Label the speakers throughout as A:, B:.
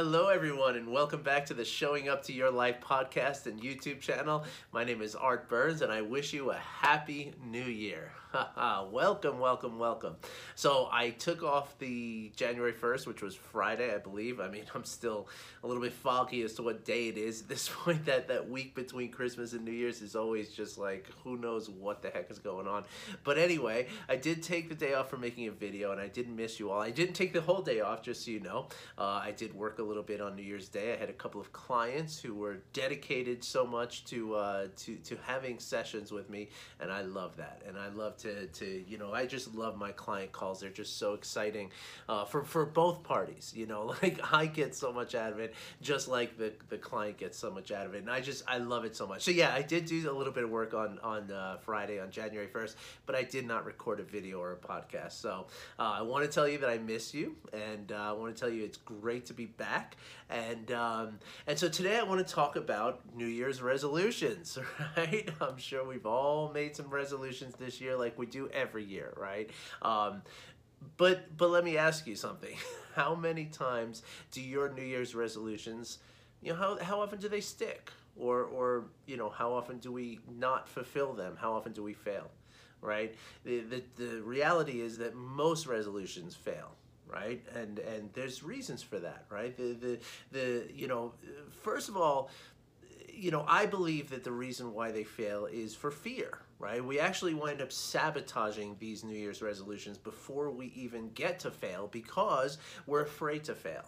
A: Hello, everyone, and welcome back to the Showing Up to Your Life podcast and YouTube channel. My name is Art Burns, and I wish you a happy new year. welcome, welcome, welcome. So, I took off the January 1st, which was Friday, I believe. I mean, I'm still a little bit foggy as to what day it is at this point. That, that week between Christmas and New Year's is always just like, who knows what the heck is going on. But anyway, I did take the day off for making a video, and I didn't miss you all. I didn't take the whole day off, just so you know. Uh, I did work a little bit on New Year's Day. I had a couple of clients who were dedicated so much to uh, to to having sessions with me, and I love that. And I love to to you know I just love my client calls. They're just so exciting uh, for for both parties. You know, like I get so much out of it, just like the the client gets so much out of it, and I just I love it so much. So yeah, I did do a little bit of work on on uh, Friday on January first, but I did not record a video or a podcast. So uh, I want to tell you that I miss you, and uh, I want to tell you it's great to be back back. And um, and so today I want to talk about New Year's resolutions, right? I'm sure we've all made some resolutions this year, like we do every year, right? Um, but but let me ask you something: How many times do your New Year's resolutions, you know, how how often do they stick? Or or you know, how often do we not fulfill them? How often do we fail? Right? The, the, the reality is that most resolutions fail right? And and there's reasons for that, right? The the the you know, first of all, you know, I believe that the reason why they fail is for fear, right? We actually wind up sabotaging these New Year's resolutions before we even get to fail because we're afraid to fail.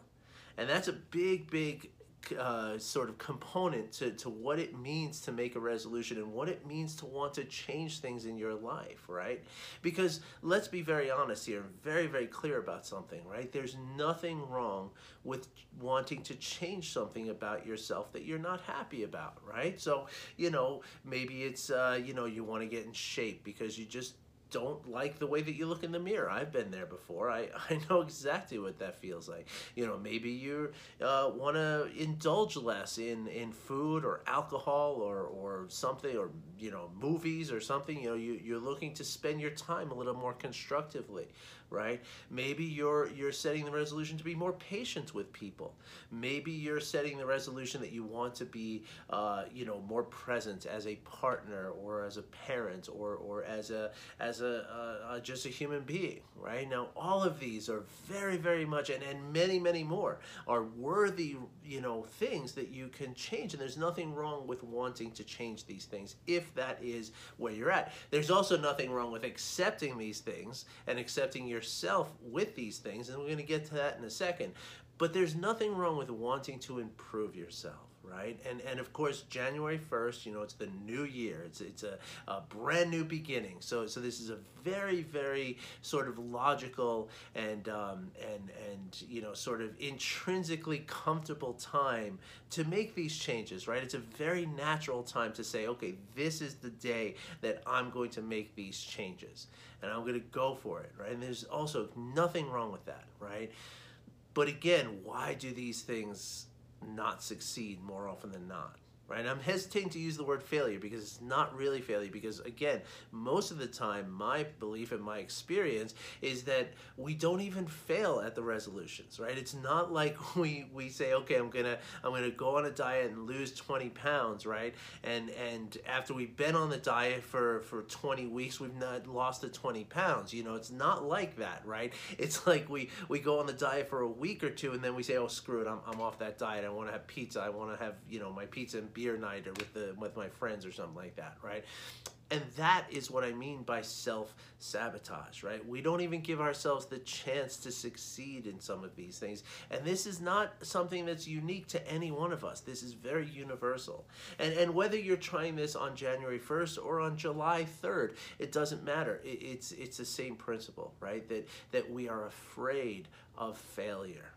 A: And that's a big, big uh, sort of component to, to what it means to make a resolution and what it means to want to change things in your life, right? Because let's be very honest here, very, very clear about something, right? There's nothing wrong with wanting to change something about yourself that you're not happy about, right? So, you know, maybe it's, uh, you know, you want to get in shape because you just don't like the way that you look in the mirror. I've been there before. I, I know exactly what that feels like. You know, maybe you uh, want to indulge less in, in food or alcohol or, or something, or, you know, movies or something. You know, you, you're looking to spend your time a little more constructively right? Maybe you're you're setting the resolution to be more patient with people. Maybe you're setting the resolution that you want to be, uh, you know, more present as a partner or as a parent or or as a as a uh, uh, just a human being, right? Now, all of these are very very much and and many many more are worthy, you know, things that you can change, and there's nothing wrong with wanting to change these things if that is where you're at. There's also nothing wrong with accepting these things and accepting your yourself with these things, and we're going to get to that in a second. But there's nothing wrong with wanting to improve yourself right? And and of course, January first, you know, it's the new year. It's it's a, a brand new beginning. So so this is a very very sort of logical and um, and and you know sort of intrinsically comfortable time to make these changes, right? It's a very natural time to say, okay, this is the day that I'm going to make these changes, and I'm going to go for it, right? And there's also nothing wrong with that, right? But again, why do these things not succeed more often than not right? I'm hesitating to use the word failure because it's not really failure because again, most of the time my belief and my experience is that we don't even fail at the resolutions, right? It's not like we we say, okay, I'm gonna I'm gonna go on a diet and lose 20 pounds, right? And and after we've been on the diet for for 20 weeks, we've not lost the 20 pounds. You know, it's not like that, right? It's like we we go on the diet for a week or two and then we say, oh screw it, I'm, I'm off that diet. I want to have pizza. I want to have you know my pizza and beer night or with the with my friends or something like that, right? And that is what I mean by self sabotage, right? We don't even give ourselves the chance to succeed in some of these things. And this is not something that's unique to any one of us. This is very universal. And, and whether you're trying this on January 1st or on July 3rd, it doesn't matter. It, it's, it's the same principle, right? That, that we are afraid of failure.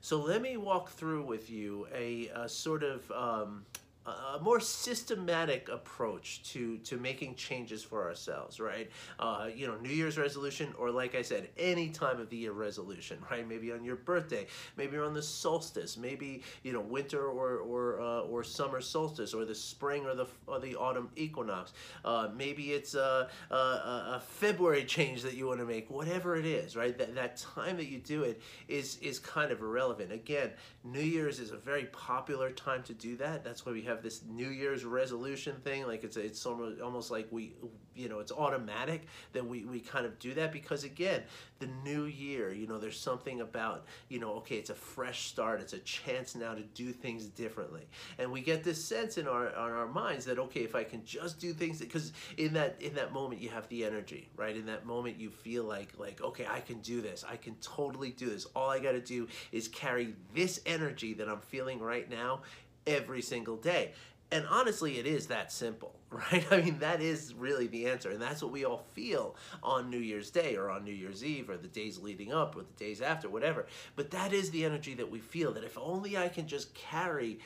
A: So let me walk through with you a, a sort of um, a more systematic approach to to making changes for ourselves right? Uh, you know new year's resolution or like i said any time of the year resolution right? Maybe on your birthday maybe on the solstice maybe you know winter or or uh, or summer solstice or the spring or the or the autumn equinox. Uh, maybe it's a, a, a, february change that you want to make whatever it is right? That, that time that you do it is is kind of irrelevant. Again new year's is a very popular time to do that. That's why we have have this New Year's resolution thing. Like it's it's almost almost like we you know it's automatic that we we kind of do that because again the new year you know there's something about you know okay it's a fresh start it's a chance now to do things differently. And we get this sense in our on our minds that okay if I can just do things because in that in that moment you have the energy right? In that moment you feel like like okay I can do this. I can totally do this. All I got to do is carry this energy that I'm feeling right now every single day. And honestly, it is that simple, right? I mean, that is really the answer. And that's what we all feel on New Year's Day or on New Year's Eve or the days leading up or the days after, whatever. But that is the energy that we feel that if only I can just carry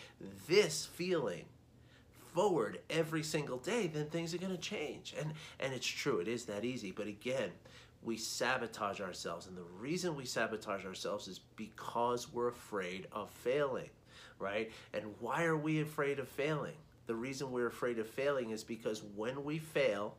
A: this feeling forward every single day, then things are going to change. And, and it's true, it is that easy. But again, we sabotage ourselves. And the reason we sabotage ourselves is because we're afraid of failing right? And why are we afraid of failing? The reason we're afraid of failing is because when we fail,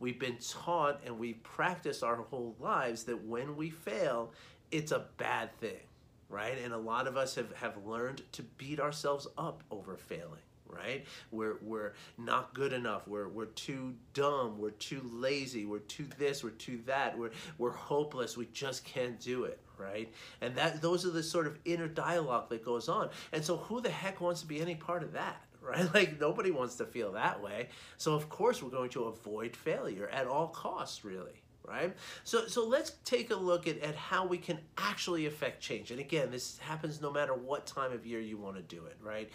A: we've been taught and we've practiced our whole lives that when we fail, it's a bad thing, right? And a lot of us have, have learned to beat ourselves up over failing right? We're, we're not good enough. We're, we're too dumb. We're too lazy. We're too this. We're too that. We're, we're hopeless. We just can't do it, right? And that those are the sort of inner dialogue that goes on. And so who the heck wants to be any part of that? Right? Like nobody wants to feel that way. So of course we're going to avoid failure at all costs, really right? So, so let's take a look at, at how we can actually affect change. And again, this happens no matter what time of year you want to do it, right?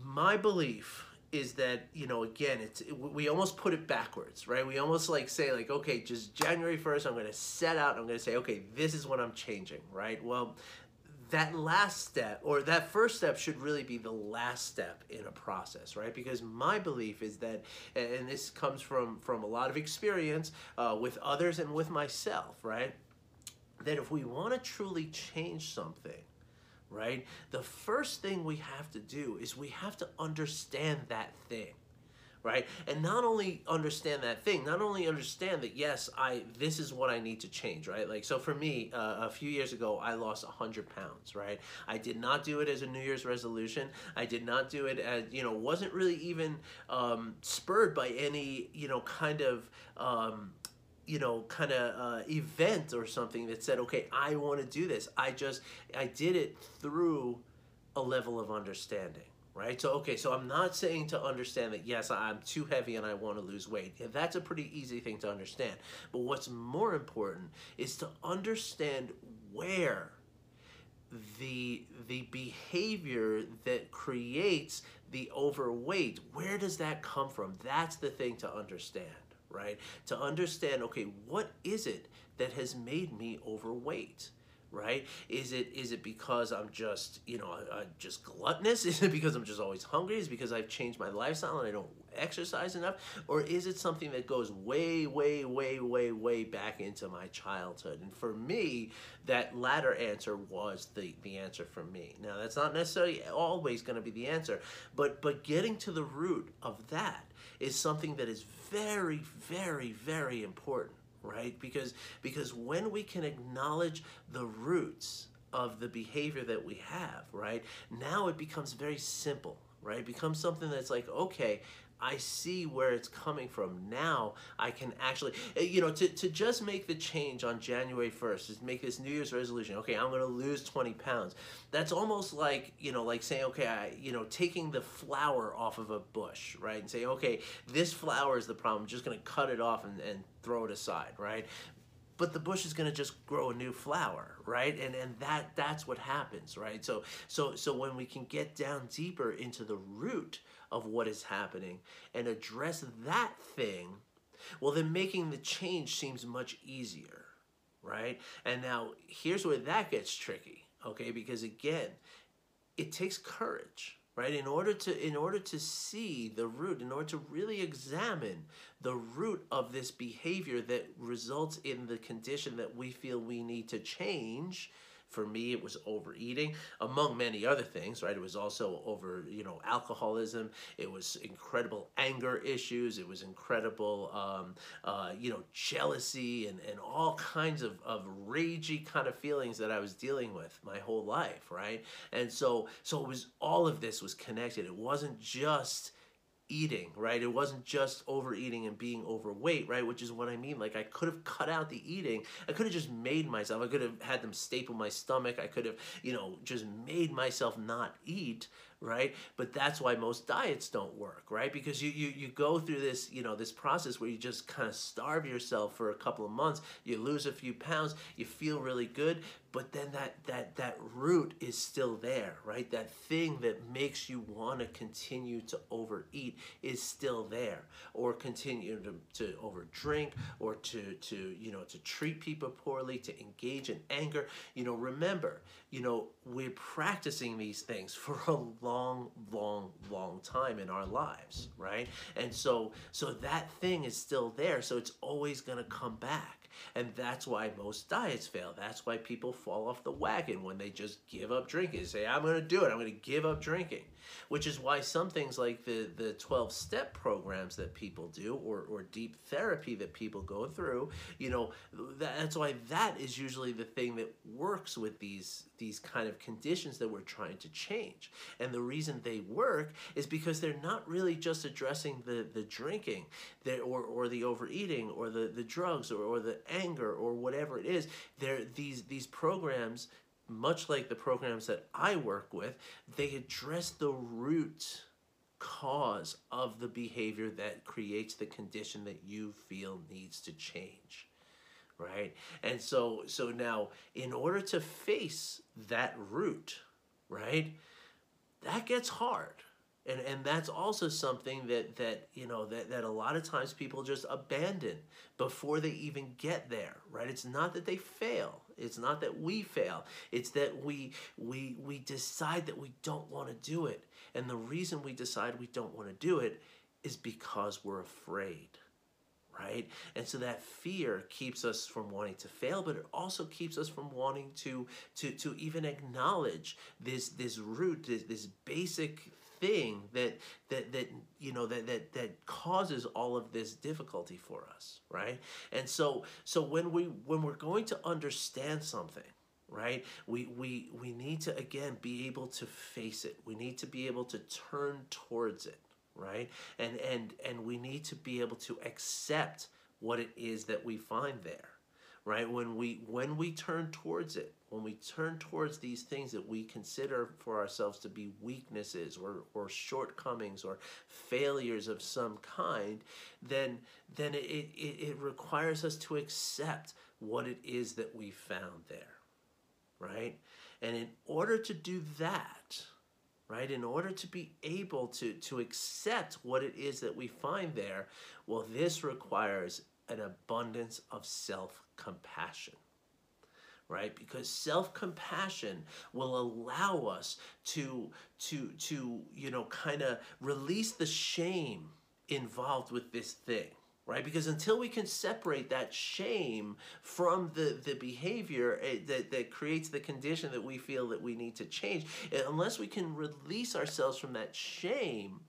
A: My belief is that you know again it's we almost put it backwards right? We almost like say like okay just january 1st i'm going to set out i'm going to say okay this is what i'm changing right? Well that last step or that first step should really be the last step in a process right? Because my belief is that and this comes from from a lot of experience uh, with others and with myself right? That if we want to truly change something right? The first thing we have to do is we have to understand that thing right? And not only understand that thing not only understand that yes i this is what i need to change right? Like so for me uh, a few years ago i lost 100 pounds right? I did not do it as a new year's resolution. I did not do it as you know wasn't really even um, spurred by any you know kind of um, you know kind of uh, event or something that said okay i want to do this. I just i did it through a level of understanding right? So okay so i'm not saying to understand that yes i'm too heavy and i want to lose weight. That's a pretty easy thing to understand. But what's more important is to understand where the the behavior that creates the overweight where does that come from? That's the thing to understand right? To understand, okay, what is it that has made me overweight? right is it is it because i'm just you know uh, just gluttonous is it because i'm just always hungry is because i've changed my lifestyle and i don't exercise enough or is it something that goes way way way way way back into my childhood and for me that latter answer was the the answer for me now that's not necessarily always going to be the answer but but getting to the root of that is something that is very, very, very important, right? Because because when we can acknowledge the roots of the behavior that we have, right? Now it becomes very simple, right? It becomes something that's like, okay, I see where it's coming from. Now I can actually, eh, you know, to, to just make the change on January 1st, just make this New Year's resolution, okay, I'm to lose 20 pounds. That's almost like, you know, like saying, okay, I, you know, taking the flower off of a bush, right? And say, okay, this flower is the problem. I'm just to cut it off and, and throw it aside, right? but the bush is going to just grow a new flower right and and that that's what happens right so so so when we can get down deeper into the root of what is happening and address that thing well then making the change seems much easier right? And now here's where that gets tricky okay? Because again it takes courage right? In order to in order to see the root in order to really examine the root of this behavior that results in the condition that we feel we need to change for me, it was overeating, among many other things, right? It was also over, you know, alcoholism. It was incredible anger issues. It was incredible, um, uh, you know, jealousy and, and all kinds of, of ragey kind of feelings that I was dealing with my whole life, right? And so, so it was all of this was connected. It wasn't just eating, right? It wasn't just overeating and being overweight, right? Which is what I mean. Like I could have cut out the eating. I could have just made myself. I could have had them staple my stomach. I could have, you know, just made myself not eat, right? But that's why most diets don't work, right? Because you you you go through this, you know, this process where you just kind of starve yourself for a couple of months. You lose a few pounds, you feel really good, but then that that that root is still there, right? That thing that makes you want to continue to overeat is still there, or continue to, to overdrink, or to to you know to treat people poorly, to engage in anger. You know, remember, you know, we're practicing these things for a long, long, long time in our lives, right? And so so that thing is still there, so it's always gonna come back. And that's why most diets fail. That's why people fall off the wagon when they just give up drinking. Say, I'm going to do it. I'm going to give up drinking. Which is why some things like the, the 12 step programs that people do or, or deep therapy that people go through, you know, that's why that is usually the thing that works with these these kind of conditions that we're trying to change. And the reason they work is because they're not really just addressing the, the drinking or, or the overeating or the, the drugs or, or the anger or whatever it is. They're, these, these programs, much like the programs that I work with, they address the root cause of the behavior that creates the condition that you feel needs to change right? And so so now in order to face that root right that gets hard and and that's also something that that you know that that a lot of times people just abandon before they even get there right? It's not that they fail. It's not that we fail. It's that we we we decide that we don't want to do it. And the reason we decide we don't want to do it is because we're afraid right? And so that fear keeps us from wanting to fail, but it also keeps us from wanting to to to even acknowledge this this root, this, this basic thing that that that you know that that that causes all of this difficulty for us right? And so so when we when we're going to understand something right we we we need to again be able to face it. We need to be able to turn towards it right? And and and we need to be able to accept what it is that we find there right? When we when we turn towards it when we turn towards these things that we consider for ourselves to be weaknesses or, or shortcomings or failures of some kind then then it, it, it requires us to accept what it is that we found there right? And in order to do that right in order to be able to to accept what it is that we find there well this requires an abundance of self compassion right? Because self-compassion will allow us to to to you know kind of release the shame involved with this thing right? Because until we can separate that shame from the the behavior eh, that, that creates the condition that we feel that we need to change eh, unless we can release ourselves from that shame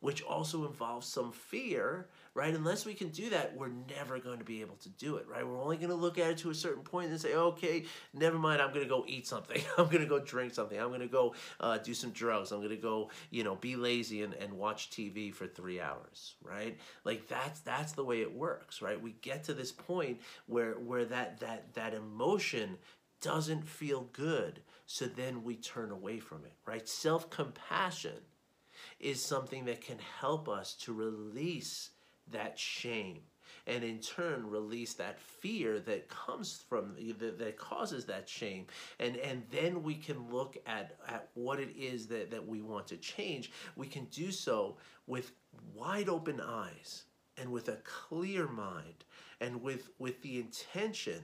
A: which also involves some fear right? Unless we can do that, we're never going to be able to do it, right? We're only going to look at it to a certain point and say, okay, never mind, I'm going to go eat something. I'm going to go drink something. I'm going to go uh, do some drugs. I'm going to go, you know, be lazy and, and watch TV for three hours, right? Like that's that's the way it works, right? We get to this point where where that that that emotion doesn't feel good, so then we turn away from it, right? Self compassion is something that can help us to release that shame and in turn release that fear that comes from that, that causes that shame. And and then we can look at at what it is that that we want to change. We can do so with wide open eyes and with a clear mind and with with the intention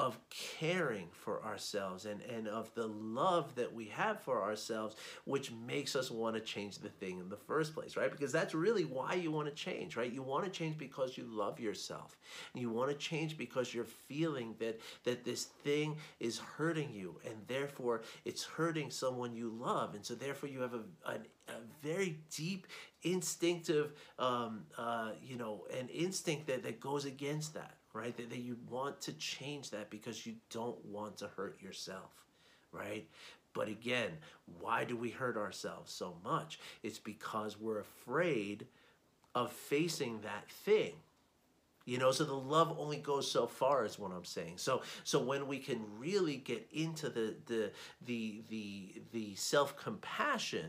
A: of caring for ourselves and, and of the love that we have for ourselves, which makes us want to change the thing in the first place, right? Because that's really why you want to change, right? You want to change because you love yourself. You want to change because you're feeling that, that this thing is hurting you and therefore it's hurting someone you love. And so therefore you have a, a, a very deep instinctive, um, uh, you know, an instinct that, that goes against that right? That, that you want to change that because you don't want to hurt yourself, right? But again, why do we hurt ourselves so much? It's because we're afraid of facing that thing. You know, so the love only goes so far is what I'm saying. So so when we can really get into the the the the the self-compassion,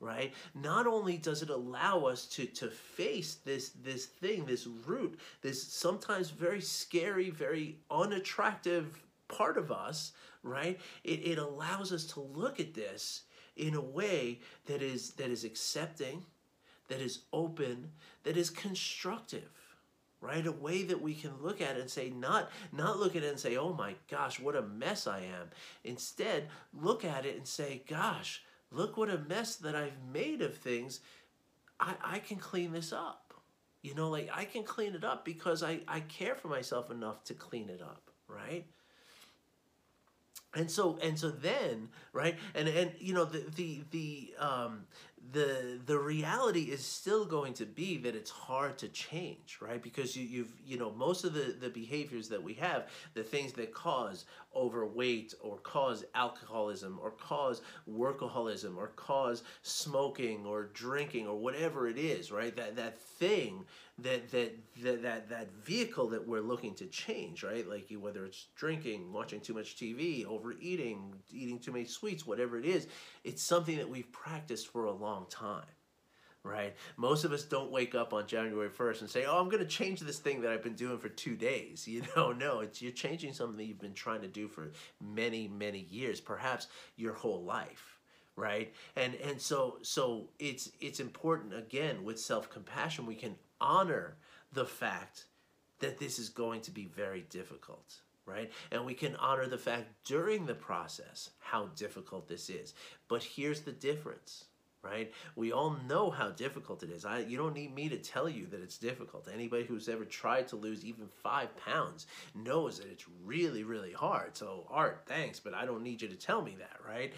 A: right? Not only does it allow us to to face this this thing this root this sometimes very scary very unattractive part of us right? It, it allows us to look at this in a way that is that is accepting that is open that is constructive right? A way that we can look at it and say not not look at it and say oh my gosh what a mess i am. Instead look at it and say gosh look what a mess that I've made of things. I, I can clean this up. You know, like I can clean it up because I, I care for myself enough to clean it up, right? And so and so then, right? And and you know the the the um the the reality is still going to be that it's hard to change right? Because you, you've you know most of the the behaviors that we have the things that cause overweight or cause alcoholism or cause workaholism or cause smoking or drinking or whatever it is right? That that thing that that that that, that vehicle that we're looking to change right? Like whether it's drinking watching too much tv overeating eating too many sweets whatever it is it's something that we've practiced for a long time right? Most of us don't wake up on January 1st and say, "Oh, I'm going to change this thing that I've been doing for 2 days." You know, no, it's you're changing something that you've been trying to do for many, many years, perhaps your whole life, right? And and so so it's it's important again with self-compassion we can honor the fact that this is going to be very difficult right? And we can honor the fact during the process how difficult this is. But here's the difference, right? We all know how difficult it is. I, you don't need me to tell you that it's difficult. Anybody who's ever tried to lose even five pounds knows that it's really, really hard. So, Art, thanks, but I don't need you to tell me that, right?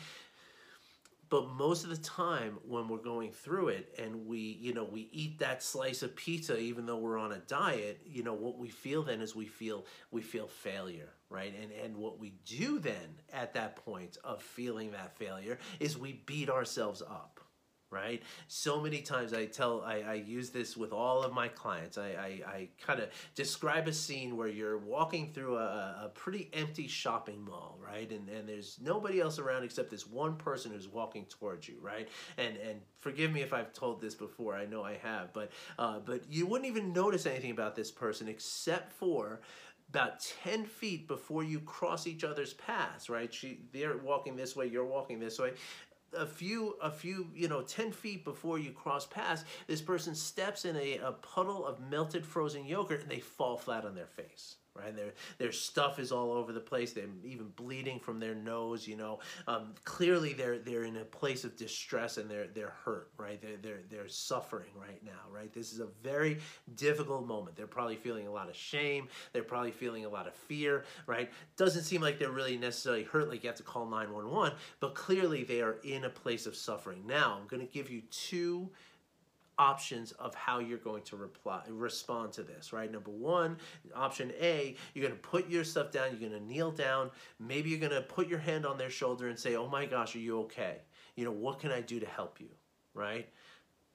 A: But most of the time when we're going through it and we you know we eat that slice of pizza even though we're on a diet you know what we feel then is we feel we feel failure right? And and what we do then at that point of feeling that failure is we beat ourselves up right? So many times I tell, I, I use this with all of my clients. I, I, I kind of describe a scene where you're walking through a, a pretty empty shopping mall, right? And, and there's nobody else around except this one person who's walking towards you, right? And, and forgive me if I've told this before, I know I have, but, uh, but you wouldn't even notice anything about this person except for about 10 feet before you cross each other's paths, right? She, they're walking this way, you're walking this way a few a few you know 10 feet before you cross past this person steps in a, a puddle of melted frozen yogurt and they fall flat on their face right? Their their stuff is all over the place. They're even bleeding from their nose. You know, um, clearly they're they're in a place of distress and they're they're hurt, right? They're they're they're suffering right now, right? This is a very difficult moment. They're probably feeling a lot of shame. They're probably feeling a lot of fear, right? Doesn't seem like they're really necessarily hurt, like you have to call nine one one, but clearly they are in a place of suffering. Now I'm going to give you two options of how you're going to reply respond to this right? Number one option a you're going to put your stuff down you're going to kneel down. Maybe you're going to put your hand on their shoulder and say oh my gosh are you okay? You know what can i do to help you? Right?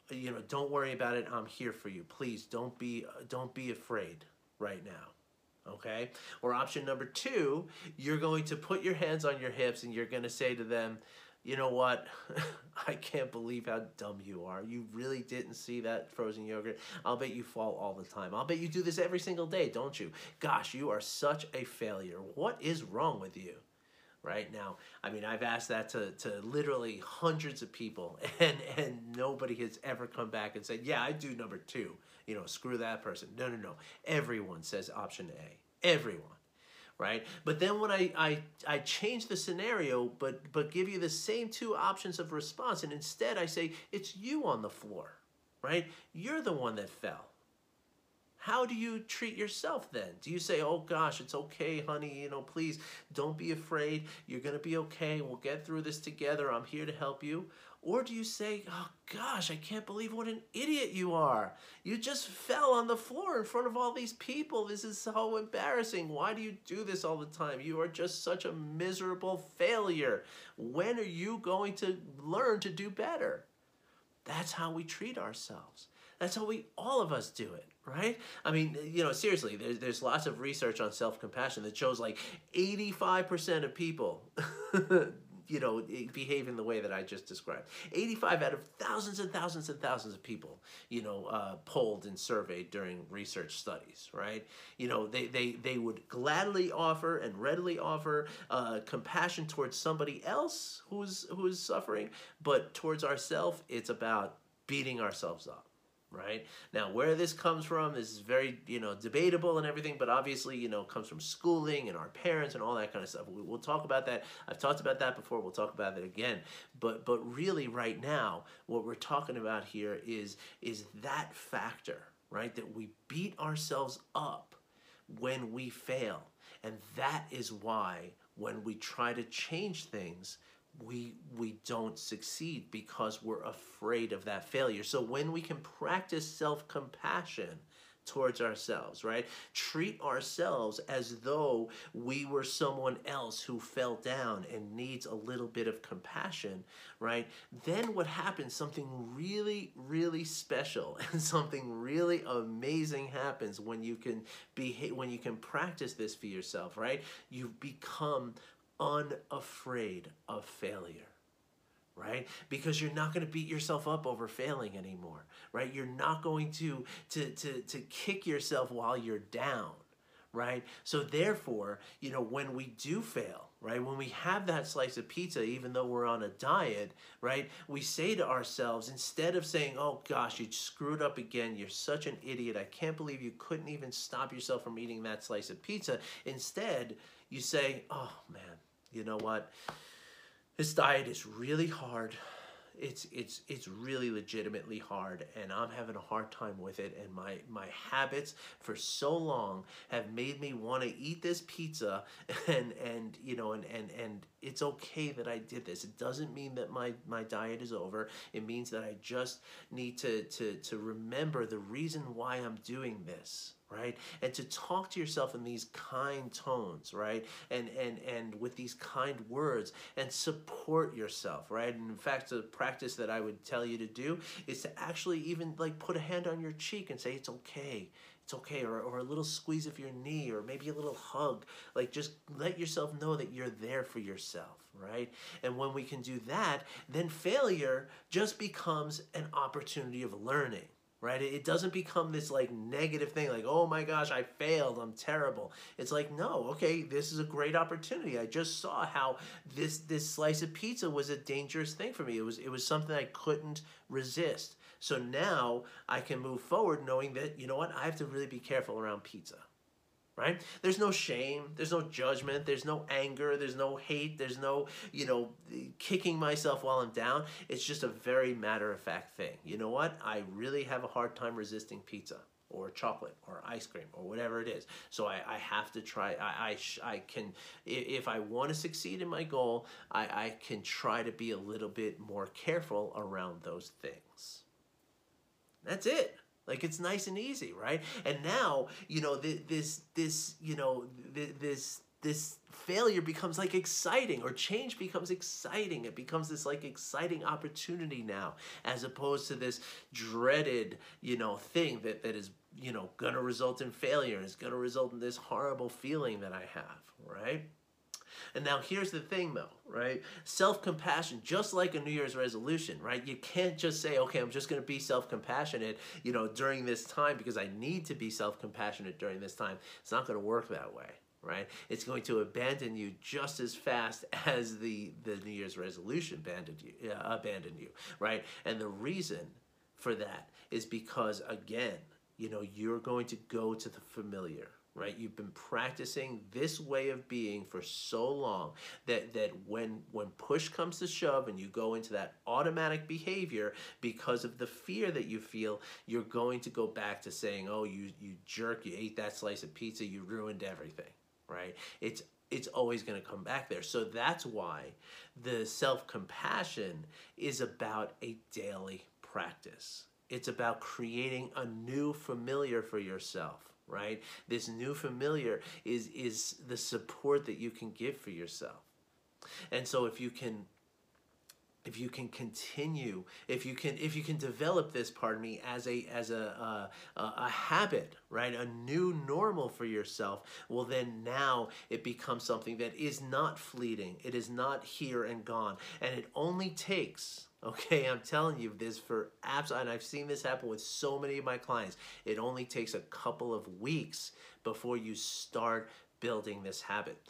A: You know don't worry about it i'm here for you. Please don't be don't be afraid right now. Okay? Or option number two you're going to put your hands on your hips and you're going to say to them you know what? I can't believe how dumb you are. You really didn't see that frozen yogurt. I'll bet you fall all the time. I'll bet you do this every single day, don't you? Gosh, you are such a failure. What is wrong with you? Right now, I mean, I've asked that to, to literally hundreds of people, and, and nobody has ever come back and said, Yeah, I do number two. You know, screw that person. No, no, no. Everyone says option A. Everyone right? But then when I, I, I change the scenario, but, but give you the same two options of response, and instead I say, it's you on the floor, right? You're the one that fell. How do you treat yourself then? Do you say, oh gosh, it's okay, honey, you know, please don't be afraid. You're going to be okay. We'll get through this together. I'm here to help you. Or do you say, oh gosh, I can't believe what an idiot you are. You just fell on the floor in front of all these people. This is so embarrassing. Why do you do this all the time? You are just such a miserable failure. When are you going to learn to do better? That's how we treat ourselves. That's how we, all of us do it, right? I mean, you know, seriously, there's, there's lots of research on self-compassion that shows like 85% of people, you know, behave in the way that I just described. 85 out of thousands and thousands and thousands of people, you know, uh, polled and surveyed during research studies, right? You know, they, they, they would gladly offer and readily offer uh, compassion towards somebody else who's, who's suffering, but towards ourselves, it's about beating ourselves up right? Now, where this comes from is very, you know, debatable and everything, but obviously, you know, comes from schooling and our parents and all that kind of stuff. We, will talk about that. I've talked about that before. We'll talk about it again. But but really, right now, what we're talking about here is is that factor, right? That we beat ourselves up when we fail, and that is why when we try to change things we we don't succeed because we're afraid of that failure. So when we can practice self-compassion towards ourselves, right? Treat ourselves as though we were someone else who fell down and needs a little bit of compassion, right? Then what happens? Something really, really special and something really amazing happens when you can behave, when you can practice this for yourself, right? You become unafraid of failure right? Because you're not going to beat yourself up over failing anymore right? You're not going to to to to kick yourself while you're down right? So therefore you know when we do fail right when we have that slice of pizza even though we're on a diet right we say to ourselves instead of saying oh gosh you screwed up again. You're such an idiot. I can't believe you couldn't even stop yourself from eating that slice of pizza instead you say oh man you know what? This diet is really hard. It's it's it's really legitimately hard and I'm having a hard time with it and my my habits for so long have made me want to eat this pizza and and you know and and and it's okay that I did this. It doesn't mean that my my diet is over. It means that I just need to to to remember the reason why I'm doing this right? And to talk to yourself in these kind tones right? And and and with these kind words and support yourself right? And in fact the practice that i would tell you to do is to actually even like put a hand on your cheek and say it's okay. It's okay or, or a little squeeze of your knee or maybe a little hug. Like just let yourself know that you're there for yourself right? And when we can do that then failure just becomes an opportunity of learning right? It doesn't become this like negative thing like, oh my gosh, I failed, I'm terrible. It's like, no, okay, this is a great opportunity. I just saw how this this slice of pizza was a dangerous thing for me. It was it was something I couldn't resist. So now I can move forward knowing that, you know what, I have to really be careful around pizza right? There's no shame, there's no judgment, there's no anger, there's no hate, there's no, you know, kicking myself while I'm down. It's just a very matter of fact thing. You know what? I really have a hard time resisting pizza or chocolate or ice cream or whatever it is. So I, I have to try, I, I, I can, if I want to succeed in my goal, I, I can try to be a little bit more careful around those things. That's it. Like it's nice and easy, right? And now, you know, this this, you know, this this failure becomes like exciting or change becomes exciting it becomes this like exciting opportunity now as opposed to this dreaded you know thing that that is you know gonna result in failure is gonna result in this horrible feeling that i have right and now here's the thing though, right? Self-compassion, just like a New Year's resolution, right? You can't just say, okay, I'm just going to be self-compassionate, you know, during this time because I need to be self-compassionate during this time. It's not going to work that way right? It's going to abandon you just as fast as the, the New Year's resolution abandoned you, uh, abandoned you, right? And the reason for that is because, again, you know, you're going to go to the familiar, right? You've been practicing this way of being for so long that that when when push comes to shove and you go into that automatic behavior because of the fear that you feel you're going to go back to saying oh you you jerk you ate that slice of pizza you ruined everything right? It's it's always going to come back there. So that's why the self-compassion is about a daily practice. It's about creating a new familiar for yourself right? This new familiar is is the support that you can give for yourself. And so if you can if you can continue if you can if you can develop this pardon me as a as a a, a habit right a new normal for yourself well then now it becomes something that is not fleeting it is not here and gone and it only takes Okay, I'm telling you this for apps, and I've seen this happen with so many of my clients. It only takes a couple of weeks before you start building this habit.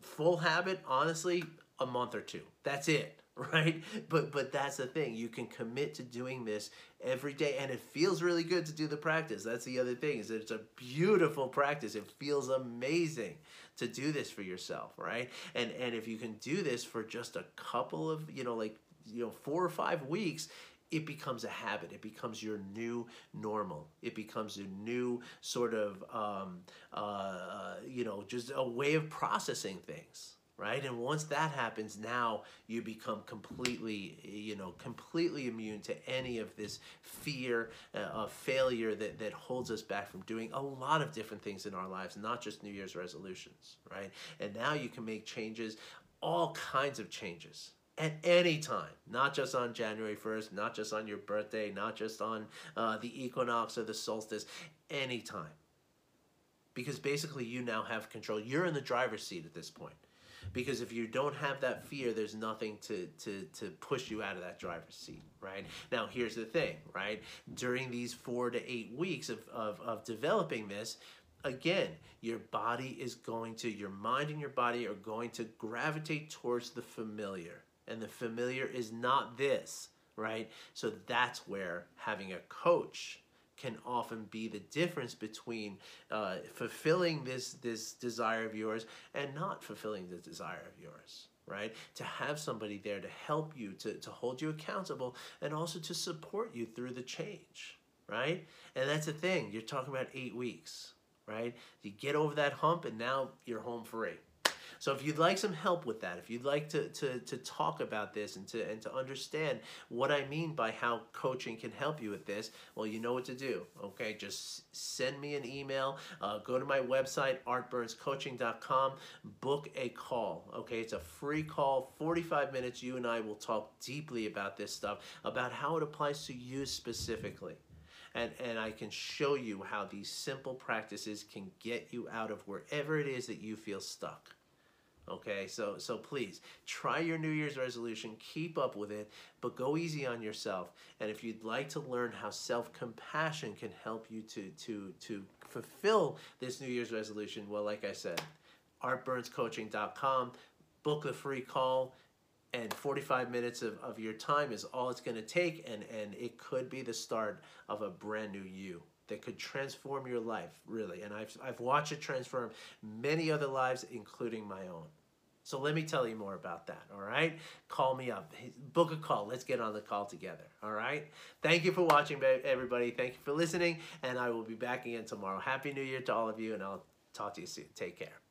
A: Full habit, honestly, a month or two. That's it, right? But but that's the thing. You can commit to doing this every day, and it feels really good to do the practice. That's the other thing is it's a beautiful practice. It feels amazing to do this for yourself, right? And and if you can do this for just a couple of you know like you know four or five weeks it becomes a habit. It becomes your new normal. It becomes a new sort of, um, uh, you know, just a way of processing things, right? And once that happens, now you become completely, you know, completely immune to any of this fear uh, of failure that, that holds us back from doing a lot of different things in our lives, not just New Year's resolutions, right? And now you can make changes, all kinds of changes at any time, not just on January 1st, not just on your birthday, not just on uh, the equinox or the solstice, anytime. Because basically, you now have control. You're in the driver's seat at this point. Because if you don't have that fear, there's nothing to, to, to push you out of that driver's seat, right? Now, here's the thing, right? During these four to eight weeks of, of, of developing this, again, your body is going to, your mind and your body are going to gravitate towards the familiar and the familiar is not this, right? So that's where having a coach can often be the difference between uh, fulfilling this this desire of yours and not fulfilling the desire of yours right? To have somebody there to help you to, to hold you accountable and also to support you through the change right? And that's the thing you're talking about eight weeks right? You get over that hump and now you're home free so if you'd like some help with that, if you'd like to, to, to talk about this and to, and to understand what I mean by how coaching can help you with this, well, you know what to do, okay? Just send me an email, uh, go to my website, artburnscoaching.com, book a call, okay? It's a free call, 45 minutes. You and I will talk deeply about this stuff, about how it applies to you specifically. And, and I can show you how these simple practices can get you out of wherever it is that you feel stuck. Okay, so so please try your New Year's resolution, keep up with it, but go easy on yourself. And if you'd like to learn how self-compassion can help you to to to fulfill this New Year's resolution, well, like I said, artburnscoaching.com, book a free call, and 45 minutes of, of your time is all it's going to take, and, and it could be the start of a brand new you that could transform your life, really. And I've, I've watched it transform many other lives, including my own. So let me tell you more about that, all right? Call me up. Book a call. Let's get on the call together, all right? Thank you for watching, everybody. Thank you for listening, and I will be back again tomorrow. Happy New Year to all of you, and I'll talk to you soon. Take care.